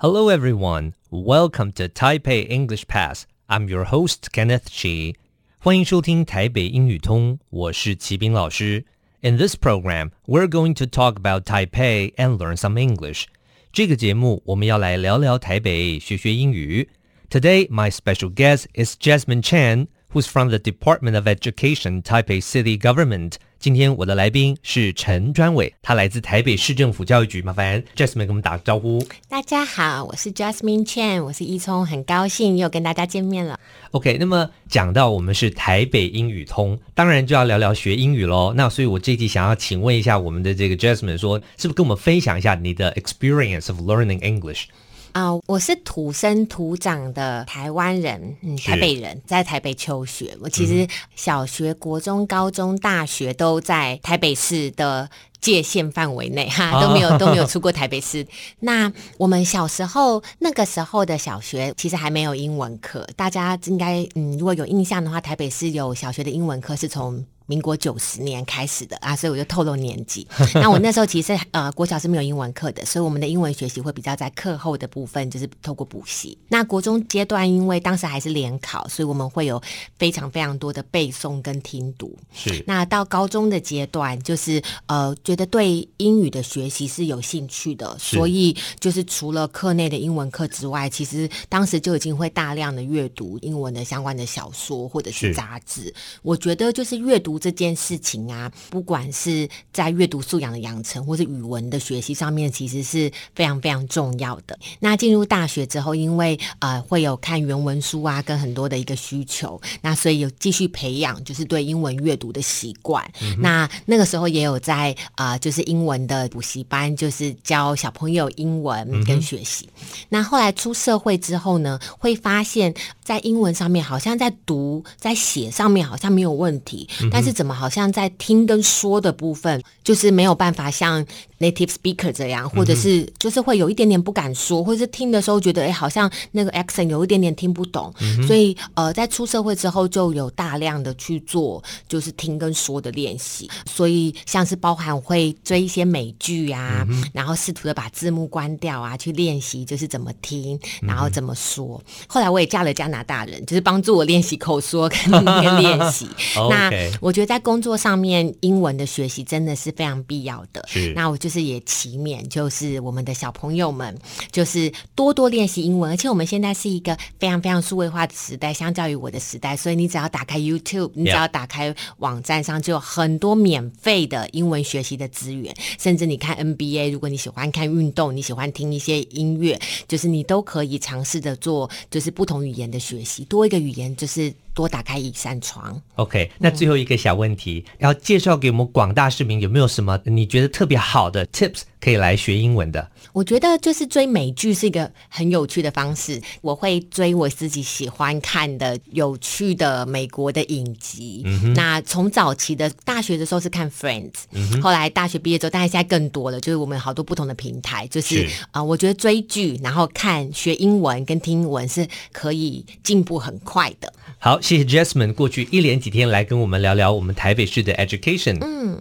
Hello, everyone. Welcome to Taipei English Pass. I'm your host, Kenneth Chi. 欢迎收听台北英语通，我是齐斌老师。In this program, we're going to talk about Taipei and learn some English. 这个节目我们要来聊聊台北，学学英语。Today, my special guest is Jasmine Chen, who's from the Department of Education, Taipei City Government. 今天我的来宾是陈专伟，他来自台北市政府教育局。麻烦 Jasmine 跟我们打个招呼。大家好，我是 Jasmine Chen，我是一聪，很高兴又跟大家见面了。OK，那么讲到我们是台北英语通，当然就要聊聊学英语喽。那所以我这一集想要请问一下我们的这个 Jasmine，说是不是跟我们分享一下你的 experience of learning English？ 啊、呃，我是土生土长的台湾人，嗯，台北人，在台北求学。我其实小学、国中、高中、大学都在台北市的界限范围内，哈，都没有都没有出过台北市。那我们小时候那个时候的小学，其实还没有英文课。大家应该，嗯，如果有印象的话，台北市有小学的英文课是从。民国九十年开始的啊，所以我就透露年纪。那我那时候其实呃，国小是没有英文课的，所以我们的英文学习会比较在课后的部分，就是透过补习。那国中阶段，因为当时还是联考，所以我们会有非常非常多的背诵跟听读。是。那到高中的阶段，就是呃，觉得对英语的学习是有兴趣的，所以就是除了课内的英文课之外，其实当时就已经会大量的阅读英文的相关的小说或者是杂志。我觉得就是阅读。这件事情啊，不管是在阅读素养的养成，或是语文的学习上面，其实是非常非常重要的。那进入大学之后，因为呃会有看原文书啊，跟很多的一个需求，那所以有继续培养就是对英文阅读的习惯。嗯、那那个时候也有在啊、呃，就是英文的补习班，就是教小朋友英文跟学习。嗯、那后来出社会之后呢，会发现，在英文上面好像在读在写上面好像没有问题，嗯、是怎么好像在听跟说的部分，就是没有办法像 native speaker 这样，或者是就是会有一点点不敢说，或者是听的时候觉得哎，好像那个 accent 有一点点听不懂。嗯、所以呃，在出社会之后，就有大量的去做就是听跟说的练习。所以像是包含会追一些美剧啊，嗯、然后试图的把字幕关掉啊，去练习就是怎么听，然后怎么说。嗯、后来我也嫁了加拿大人，就是帮助我练习口说跟练习。那我觉得。在工作上面，英文的学习真的是非常必要的。是，那我就是也祈勉，就是我们的小朋友们，就是多多练习英文。而且我们现在是一个非常非常数位化的时代，相较于我的时代，所以你只要打开 YouTube，你只要打开网站上，就有很多免费的英文学习的资源。甚至你看 NBA，如果你喜欢看运动，你喜欢听一些音乐，就是你都可以尝试着做，就是不同语言的学习，多一个语言就是。多打开一扇窗。OK，那最后一个小问题，嗯、要介绍给我们广大市民，有没有什么你觉得特别好的 tips 可以来学英文的？我觉得就是追美剧是一个很有趣的方式。我会追我自己喜欢看的有趣的美国的影集。那从早期的大学的时候是看 Friends，、后来大学毕业之后，当然现在更多了，就是我们有好多不同的平台。就是啊、呃，我觉得追剧然后看学英文跟听英文是可以进步很快的。好。谢谢 Jasmine 过去一连几天来跟我们聊聊我们台北市的 education。嗯。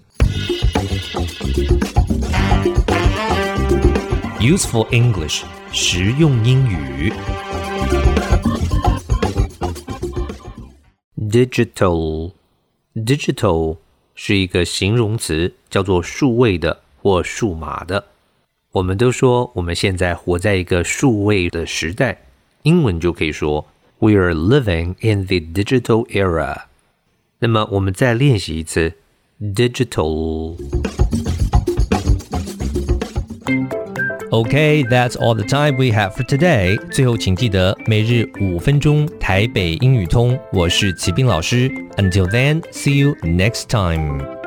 Useful English，实用英语。Digital，digital 是一个形容词，叫做数位的或数码的。我们都说我们现在活在一个数位的时代，英文就可以说。We are living in the digital era。那么我们再练习一次，digital。Okay, that's all the time we have for today。最后请记得每日五分钟台北英语通，我是齐斌老师。Until then, see you next time.